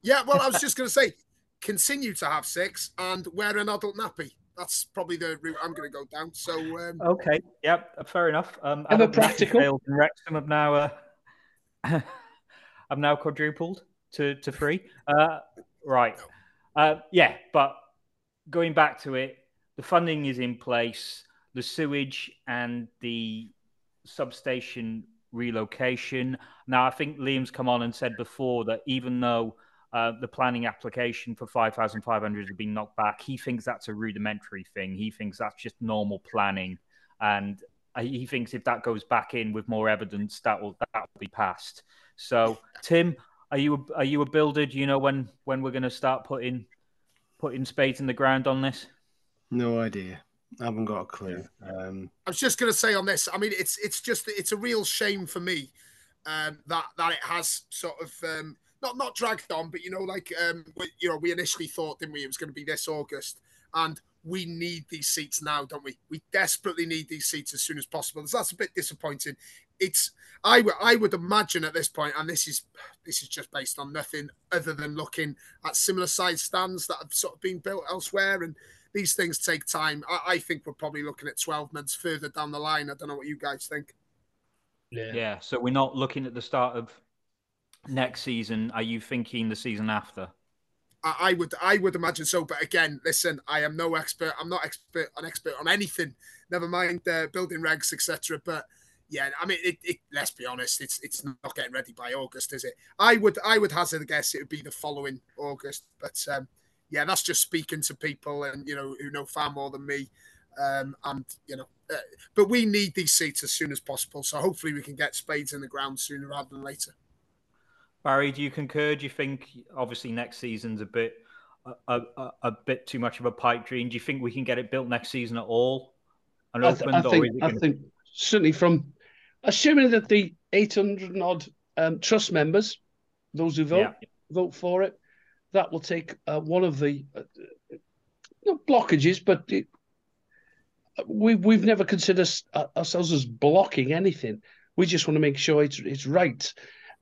Yeah, well, I was just going to say, continue to have six and wear an adult nappy. That's probably the route I'm going to go down. So, um... okay, yep, fair enough. Um, Ever practical. And Wrexham have now uh, have now quadrupled to to three. Uh, right, uh, yeah, but going back to it, the funding is in place, the sewage and the substation relocation. Now, I think Liam's come on and said before that even though uh, the planning application for 5,500 has been knocked back, he thinks that's a rudimentary thing. He thinks that's just normal planning. And he thinks if that goes back in with more evidence, that will that will be passed. So, Tim, are you are you a builder? Do you know when when we're going to start putting putting spades in the ground on this? No idea. I haven't got a clue. Um, I was just going to say on this. I mean, it's it's just it's a real shame for me um, that that it has sort of um, not not dragged on, but you know, like um, we, you know, we initially thought, didn't we, it was going to be this August, and we need these seats now, don't we? We desperately need these seats as soon as possible. So that's a bit disappointing. It's I would I would imagine at this point, and this is this is just based on nothing other than looking at similar size stands that have sort of been built elsewhere and these things take time. I, I, think we're probably looking at 12 months further down the line. I don't know what you guys think. Yeah. Yeah. So we're not looking at the start of next season. Are you thinking the season after? I, I would I would imagine so. But again, listen, I am no expert. I'm not expert an expert on anything. Never mind uh, building regs, etc. But yeah, I mean, it, it, let's be honest, it's it's not getting ready by August, is it? I would I would hazard a guess it would be the following August, but um, yeah, that's just speaking to people and you know who know far more than me. Um, and you know, uh, but we need these seats as soon as possible. So hopefully we can get spades in the ground sooner rather than later. Barry, do you concur? Do you think obviously next season's a bit a, a, a bit too much of a pipe dream? Do you think we can get it built next season at all? And I, th- I think, I think certainly from assuming that the 800 odd um, trust members, those who vote, yeah. vote for it, that will take uh, one of the uh, not blockages, but it, we we've never considered uh, ourselves as blocking anything. We just want to make sure it's it's right,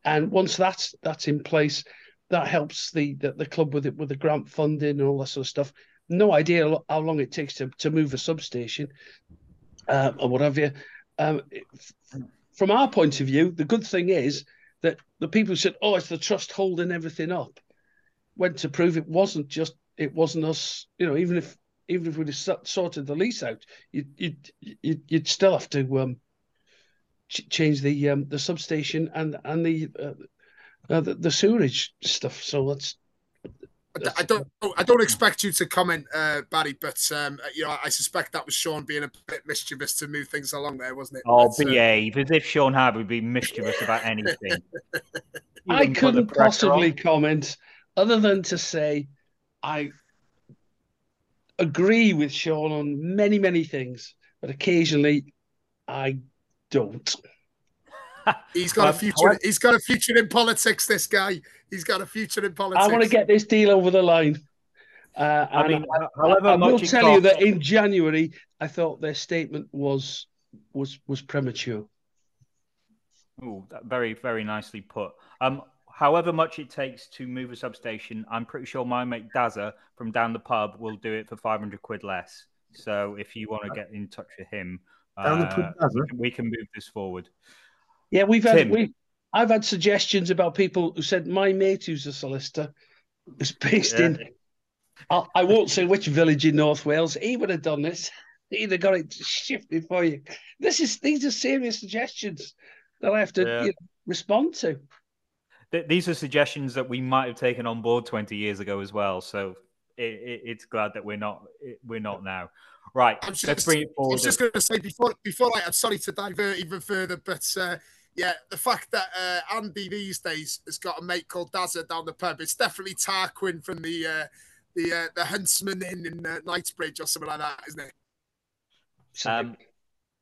and once that's that's in place, that helps the the, the club with it with the grant funding and all that sort of stuff. No idea how long it takes to, to move a substation uh, or whatever. Um, from our point of view, the good thing is that the people said, "Oh, it's the trust holding everything up." went to prove it wasn't just it wasn't us. You know, even if even if we'd have sorted the lease out, you'd you'd you'd, you'd still have to um, ch- change the um, the substation and and the, uh, uh, the the sewerage stuff. So that's I don't. I don't expect you to comment, uh, Barry, but um, you know, I suspect that was Sean being a bit mischievous to move things along there, wasn't it? Oh, but, behave uh... as if Shaun Harvey would be mischievous about anything. I couldn't possibly on. comment other than to say I agree with Sean on many, many things, but occasionally I don't. he's got a future. He's got a future in politics. This guy. He's got a future in politics. I want to get this deal over the line. Uh, I mean, I, I will tell you that in January, I thought their statement was was was premature. Oh, very very nicely put. Um, however much it takes to move a substation, I'm pretty sure my mate Dazza from down the pub will do it for 500 quid less. So if you want to get in touch with him, uh, we can move this forward. Yeah, we've had we I've had suggestions about people who said my mate who's a solicitor is based yeah. in I, I won't say which village in North Wales. He would have done this. He'd have got it shifted for you. This is these are serious suggestions that I have to yeah. you know, respond to. These are suggestions that we might have taken on board 20 years ago as well. So it, it, it's glad that we're not we're not now. Right, just, let's bring it forward. I was just going to say before before I, I'm sorry to divert even further, but uh, yeah, the fact that uh, Andy these days has got a mate called Dazza down the pub, it's definitely Tarquin from the uh, the uh, the Huntsman Inn in uh, Knightsbridge or something like that, isn't it? Um,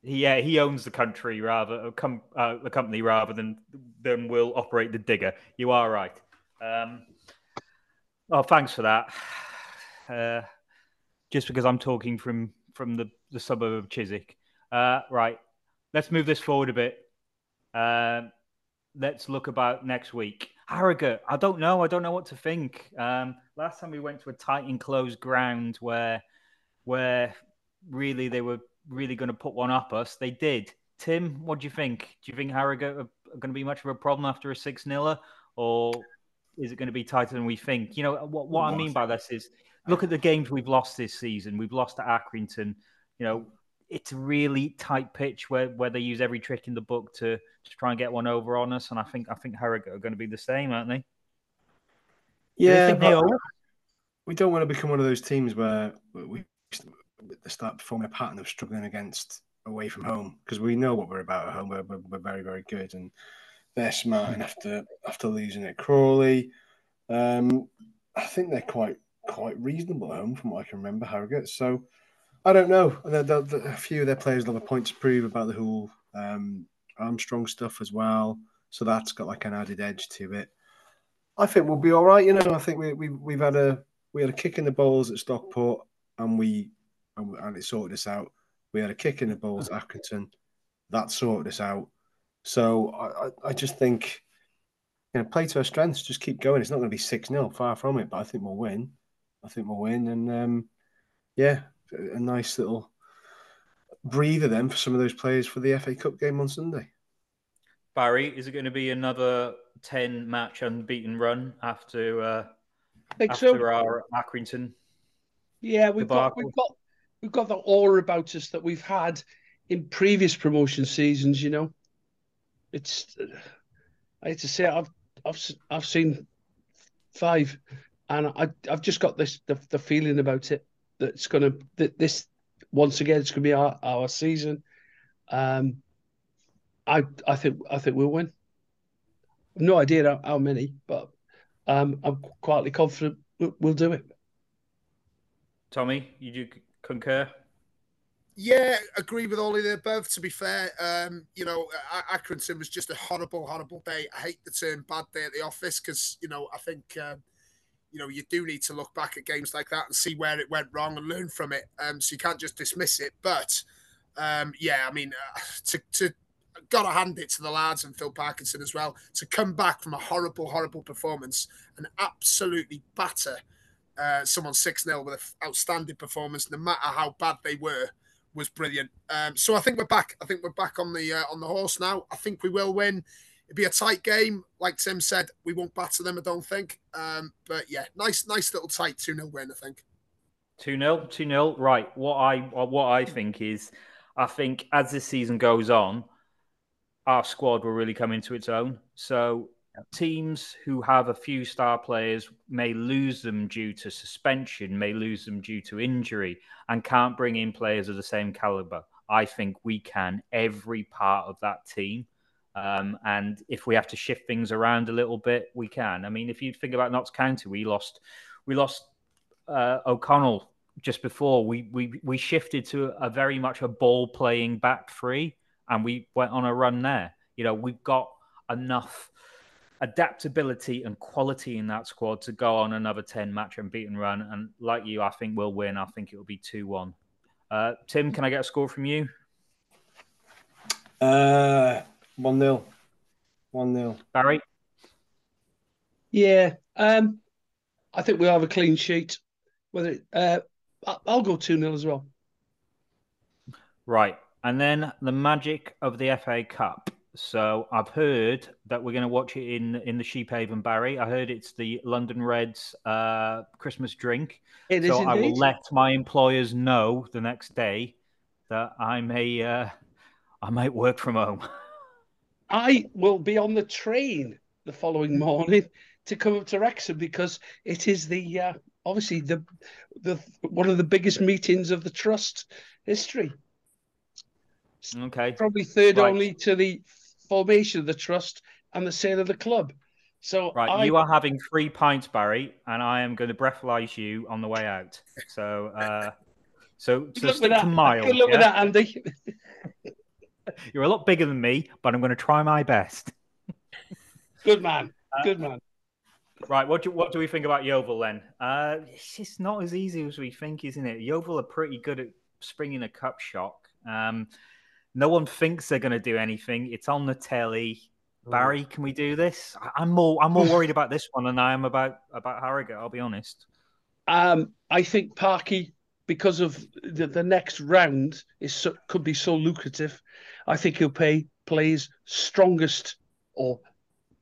yeah, he owns the country rather, uh, com- uh, the company rather than than will operate the digger. You are right. Um, oh, thanks for that. Uh, just because I'm talking from from the the suburb of Chiswick. Uh, right, let's move this forward a bit. Um, let's look about next week. Harrogate, I don't know. I don't know what to think. Um, last time we went to a tight enclosed ground where, where really they were really going to put one up us. They did. Tim, what do you think? Do you think Harrogate are, going to be much of a problem after a six niler, or is it going to be tighter than we think? You know what? What I mean by this is, look at the games we've lost this season. We've lost to Accrington. You know, it's a really tight pitch where, where they use every trick in the book to, to try and get one over on us. And I think I think Harrogate are going to be the same, aren't they? Yeah, they we don't want to become one of those teams where we start performing a pattern of struggling against away from home because we know what we're about at home. We're, we're, we're very very good and they're smart enough to after losing at Crawley. Um, I think they're quite quite reasonable at home from what I can remember. Harrogate, so I don't know. A few of their players have a point to prove about the whole um, Armstrong stuff as well. So that's got like an added edge to it. I think we'll be all right. You know, I think we, we we've had a we had a kick in the balls at Stockport, and we and, and it sorted us out. We had a kick in the balls at Accrington, that sorted us out. So I, I, I just think, you know, play to our strengths. Just keep going. It's not going to be six 0 far from it, but I think we'll win. I think we'll win, and um, yeah, a nice little breather then for some of those players for the FA Cup game on Sunday. Barry, is it going to be another ten match unbeaten run after uh, think after so. our Accrington? Yeah, we've got, we've got we've got that aura about us that we've had in previous promotion seasons. You know, it's I hate to say it, I've I've I've seen five, and I I've just got this the, the feeling about it that's going to that this once again it's going to be our, our season. Um, I I think I think we'll win. No idea how, how many, but um, I'm quietly confident we'll, we'll do it. Tomi, you do concur? Yeah, agree with all of the above. To be fair, um, you know, Accrington was just a horrible, horrible day. I hate the term "bad day" at the office because you know I think um, you know, you do need to look back at games like that and see where it went wrong and learn from it. Um, so you can't just dismiss it. But um, yeah, I mean, uh, to to got to hand it to the lads and Phil Parkinson as well to come back from a horrible, horrible performance and absolutely batter uh, someone six 0 with an outstanding performance, no matter how bad they were, was brilliant. Um, so I think we're back. I think we're back on the uh, on the horse now. I think we will win. It'd be a tight game, like Tim said. We won't batter them, I don't think. Um, but yeah, nice, nice little tight two 0 win, I think. Two 0 two 0 Right. What I what I think is, I think as this season goes on, our squad will really come into its own. So teams who have a few star players may lose them due to suspension, may lose them due to injury, and can't bring in players of the same caliber. I think we can every part of that team. Um, and if we have to shift things around a little bit, we can. I mean, if you think about Notts County, we lost, we lost uh, O'Connell just before. We we we shifted to a very much a ball playing back three, and we went on a run there. You know, we've got enough adaptability and quality in that squad to go on another 10 match and beat and run. And like you, I think we'll win. I think it will be 2 1. Uh, Tim, can I get a score from you? Uh, 1 0. 1 0. Barry? Yeah. Um, I think we'll have a clean sheet. Whether uh, I'll go 2 0 as well. Right. And then the magic of the FA Cup. So I've heard that we're going to watch it in in the Sheephaven Barry. I heard it's the London Reds uh, Christmas drink. It so is I will let my employers know the next day that I may uh, I might work from home. I will be on the train the following morning to come up to Wrexham because it is the uh, obviously the the one of the biggest meetings of the trust history. okay. Probably third Right. only to the formation of the trust and the sale of the club. So Right, I, you are having three pints, Barry, and I am going to breathalyze you on the way out. So, uh, so, so stick to that. miles. Good luck with that, Andy. You're a lot bigger than me, but I'm going to try my best. Good man. Uh, Good man. Right, what do what do we think about Yeovil then? Uh, it's just not as easy as we think, isn't it? Yeovil are pretty good at springing a cup shock. Um, no one thinks they're going to do anything. It's on the telly. Barry, can we do this? I'm more I'm more worried about this one than I am about about Harrogate. I'll be honest. Um, I think Parky, because of the, the next round, is so, could be so lucrative. I think he'll pay play strongest or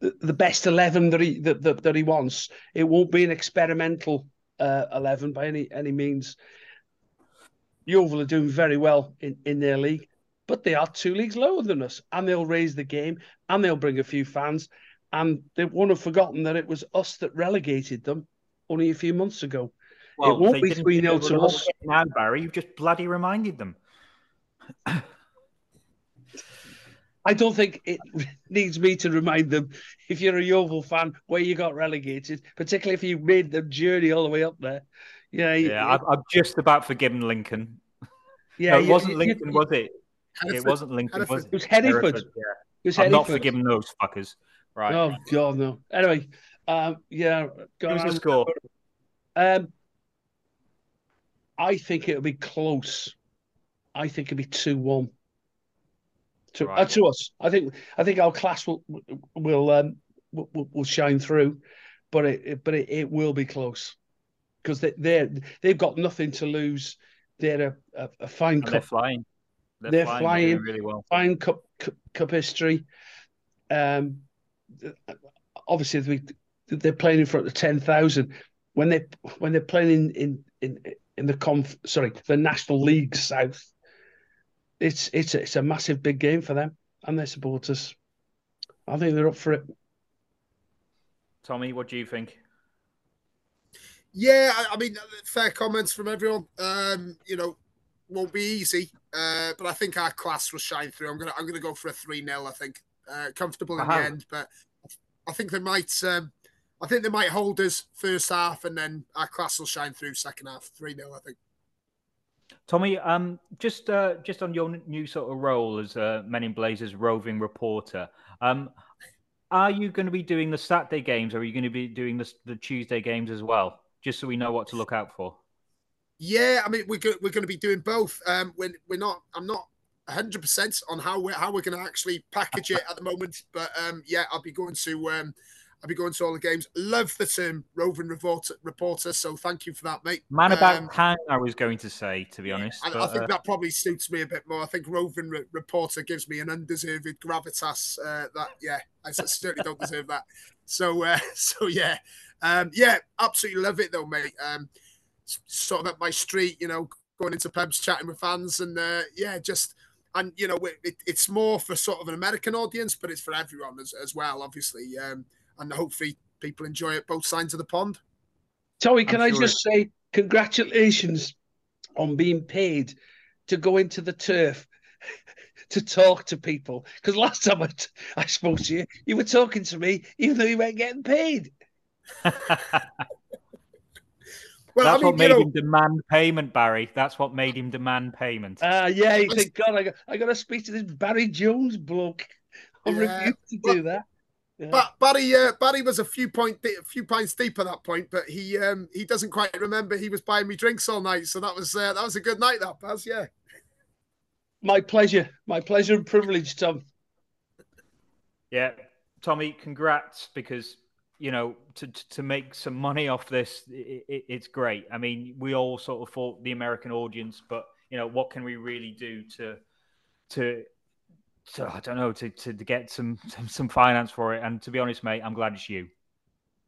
the, the best eleven that he that, that, that he wants. It won't be an experimental uh, eleven by any any means. Yeovil are doing very well in, in their league, but they are two leagues lower than us, and they'll raise the game and they'll bring a few fans, and they won't have forgotten that it was us that relegated them only a few months ago. Won't be didn't 3-0 to us. get Now, Barry, you've just bloody reminded them. I don't think it needs me to remind them if you're a Yeovil fan where you got relegated, particularly if you made the journey all the way up there. Yeah, Yeah, I've, I've just about forgiven Lincoln. yeah. no, it you- wasn't you- Lincoln, you- was it? It wasn't Lincoln, was it? It was Hereford. yeah. it was I'm not Hereford. forgiving those fuckers. Right. Oh God, no. Anyway, um, yeah. go Who's the on. score? Um, I think it'll be close. I think it'll be two one. To, uh, to us, I think I think our class will will um will, will- shine through, but it, it- but it, it will be close because they they they've got nothing to lose. They're a, a, a fine And they're cup flying. They're, They're flying. flying. Really well. fine cup cup, cup history. Um, obviously we, they're playing in front of ten thousand when they when they're playing in in in, in the conf sorry the National League South. It's it's a, it's a massive big game for them and their supporters. I think they're up for it. Tomi, what do you think? Yeah, I, I mean, fair comments from everyone. Um, you know, won't be easy, uh, but I think our class will shine through. I'm gonna I'm gonna go for a three 0 I think uh, comfortable in Wow. the end, but I think they might. Um, I think they might hold us first half, and then our class will shine through second half. Three 0 I think. Tomi, um, just uh, just on your new sort of role as uh, Men in Blazers roving reporter, um, are you going to be doing the Saturday games, or are you going to be doing the, the Tuesday games as well? Just so we know what to look out for. Yeah, I mean we're go- we're going to be doing both. Um, we're we're not. I'm not 100 percent on how we're how we're going to actually package it at the moment, but um, yeah, I'll be going to um, I'll be going to all the games. Love the term roving reporter, reporter so thank you for that, mate. Man about Um, town, I was going to say, to be honest. I, I think uh, that probably suits me a bit more. I think roving re- reporter gives me an undeserved gravitas. Uh, that yeah, I certainly don't deserve that. So uh, so yeah, um, yeah, absolutely love it though, mate. Um, sort of up my street, you know, going into pubs, chatting with fans, and uh, yeah, just and you know it, it's more for sort of an American audience, but it's for everyone as, as well, obviously. Um, and hopefully people enjoy it both sides of the pond. Tomi, can I'm i sure just it... say congratulations on being paid to go into the turf to talk to people? Because last time I, t- I spoke to you, you were talking to me even though you weren't getting paid. Well, That's I mean, what made know... him demand payment, Barry. That's what made him demand payment. Uh, yeah, you think, God, I got, I got to speak to this Barry Jones bloke. I yeah. refuse to do that. Yeah. But Barry, uh, Barry was a few point, a few pints deep at that point, but he um, he doesn't quite remember he was buying me drinks all night. So that was uh, that was a good night, that Baz. Yeah. My pleasure, my pleasure and privilege, Tom. Yeah, Tomi, congrats because you know, to to make some money off this, it, it, it's great. I mean, we all sort of thought the American audience, but you know, what can we really do to to to I don't know to to, to get some, some, some finance for it? And to be honest, mate, I'm glad it's you.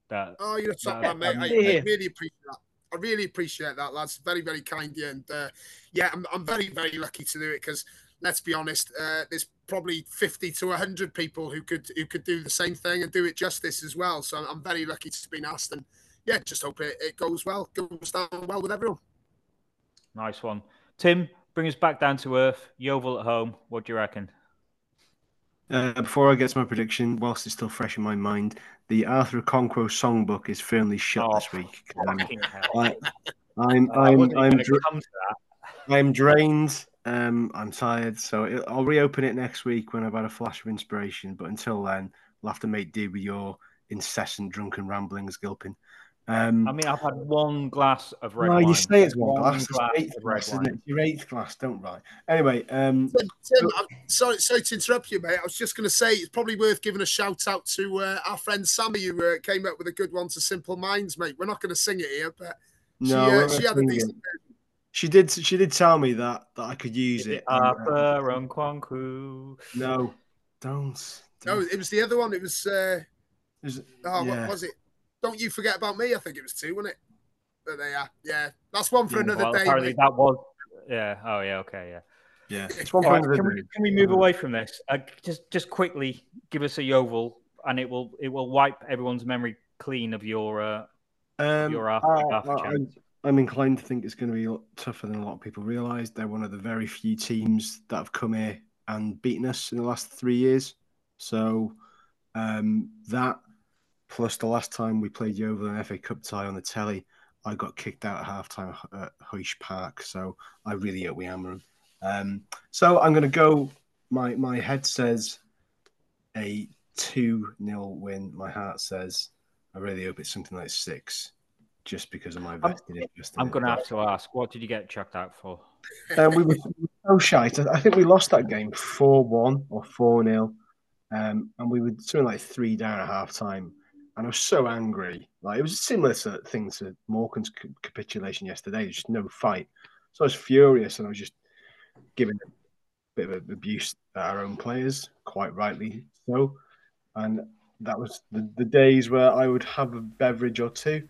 That, oh, you're a top man, mate. I, I, really appreciate that. I really appreciate that, lads. Very, very kind of you. And uh, yeah, I'm, I'm very, very lucky to do it because let's be honest, uh, there's probably 50 to 100 people who could who could do the same thing and do it justice as well. So I'm very lucky to be asked, and yeah, just hope it, it goes well, goes down well with everyone. Nice one, Tim. Bring us back down to earth. Yeovil at home. What do you reckon? Uh, before I get to my prediction, whilst it's still fresh in my mind, the Arthur Okonkwo songbook is firmly shut oh, this week. Um, I, I'm, I'm, I'm, I'm, I'm drained. Um, I'm tired, so it, I'll reopen it next week when I've had a flash of inspiration. But until then, I'll have to make do with your incessant drunken ramblings, Gilpin. Um, I mean, I've had one glass of red no, wine. you say it's one, one glass. glass it's eighth glass, isn't it? Your eighth glass, don't write. Anyway, um, Tim, Tim I'm sorry, sorry to interrupt you, mate. I was just going to say it's probably worth giving a shout out to uh, our friend Sammy, who uh, came up with a good one to Simple Minds, mate. We're not going to sing it here, but she, no, uh, she had a decent. It. She did. She did tell me that that I could use it. Upper uh, No, don't, No, it was the other one. It was. Uh, it oh, yeah. what was it? Don't you forget about me? I think it was two, wasn't it? But they are. Yeah, that's one for yeah, another well, day. Apparently, that was. Yeah. Oh, yeah. Okay. Yeah. Yeah. It's one right, can, we, can we move away from this? Uh, just just quickly give us a Yeovil, and it will it will wipe everyone's memory clean of your uh, um, your after, uh, after I'm inclined to think it's going to be tougher than a lot of people realise. They're one of the very few teams that have come here and beaten us in the last three years. So um, that plus the last time we played Yeovil in an FA Cup tie on the telly, I got kicked out at halftime at Huish Park. So I really hope we hammer them. Um, so I'm going to go. My my head says a two 0 win. My heart says I really hope it's something like six just because of my vested I'm, interest. I'm going to have to ask, what did you get chucked out for? Um, we, were, so shite. I think we lost that game 4 1 or 4 0. Um, and we were something like three down at half time. And I was so angry. Like it was a similar sort of thing to Morecambe's capitulation yesterday. There's just no fight. So I was furious and I was just giving a bit of abuse at our own players, quite rightly so. And that was the, the days where I would have a beverage or two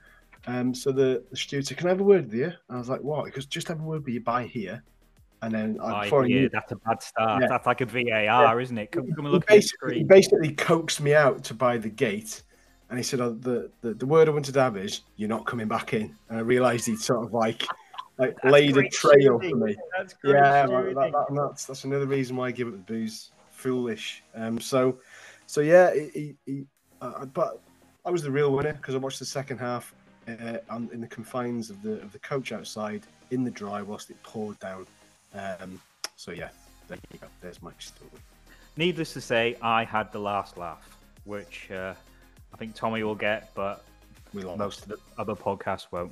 um, so the, the steward said, "Can I have a word with you?" And I was like, "What?" Because just have a word with you by here, and then I, before yeah, knew, that's a bad start. Yeah. That's like a VAR, yeah. isn't it? Come, come and look he at the screen. He basically coaxed me out to buy the gate, and he said, oh, the, the the word I wanted to have is you're not coming back in." And I realised he'd sort of like like laid a trail for me. That's yeah, that, that, that's that's another reason why I give up the booze. Foolish. Um. So, so yeah, he, he, he uh, but I was the real winner because I watched the second half uh, on, in the confines of the of the coach outside in the dry whilst it poured down. Um, so yeah, there you go. There's my story. Needless to say, I had the last laugh, which uh, I think Tomi will get, but most of the other podcasts won't.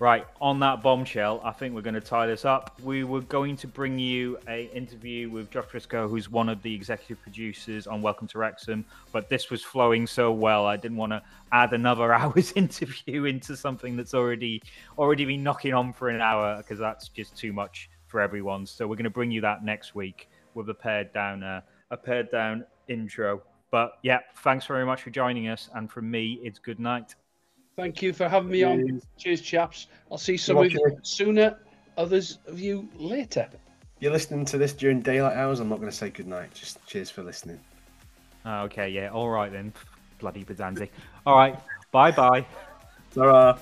Right, on that bombshell, I think we're going to tie this up. We were going to bring you a interview with Josh Frisco, who's one of the executive producers on Welcome to Wrexham, but this was flowing so well, I didn't want to add another hour's interview into something that's already already been knocking on for an hour because that's just too much for everyone. So we're going to bring you that next week with a pared down uh, a pared down intro. But yeah, thanks very much for joining us, and from me, it's good night. Thank you for having me Cheers. on. Cheers, chaps. I'll see some of you sooner, others of you later. you're listening to this during daylight hours, I'm not going to say goodnight. Just cheers for listening. Oh, okay, yeah. All right then. Bloody pedantic. All right. Bye bye. ta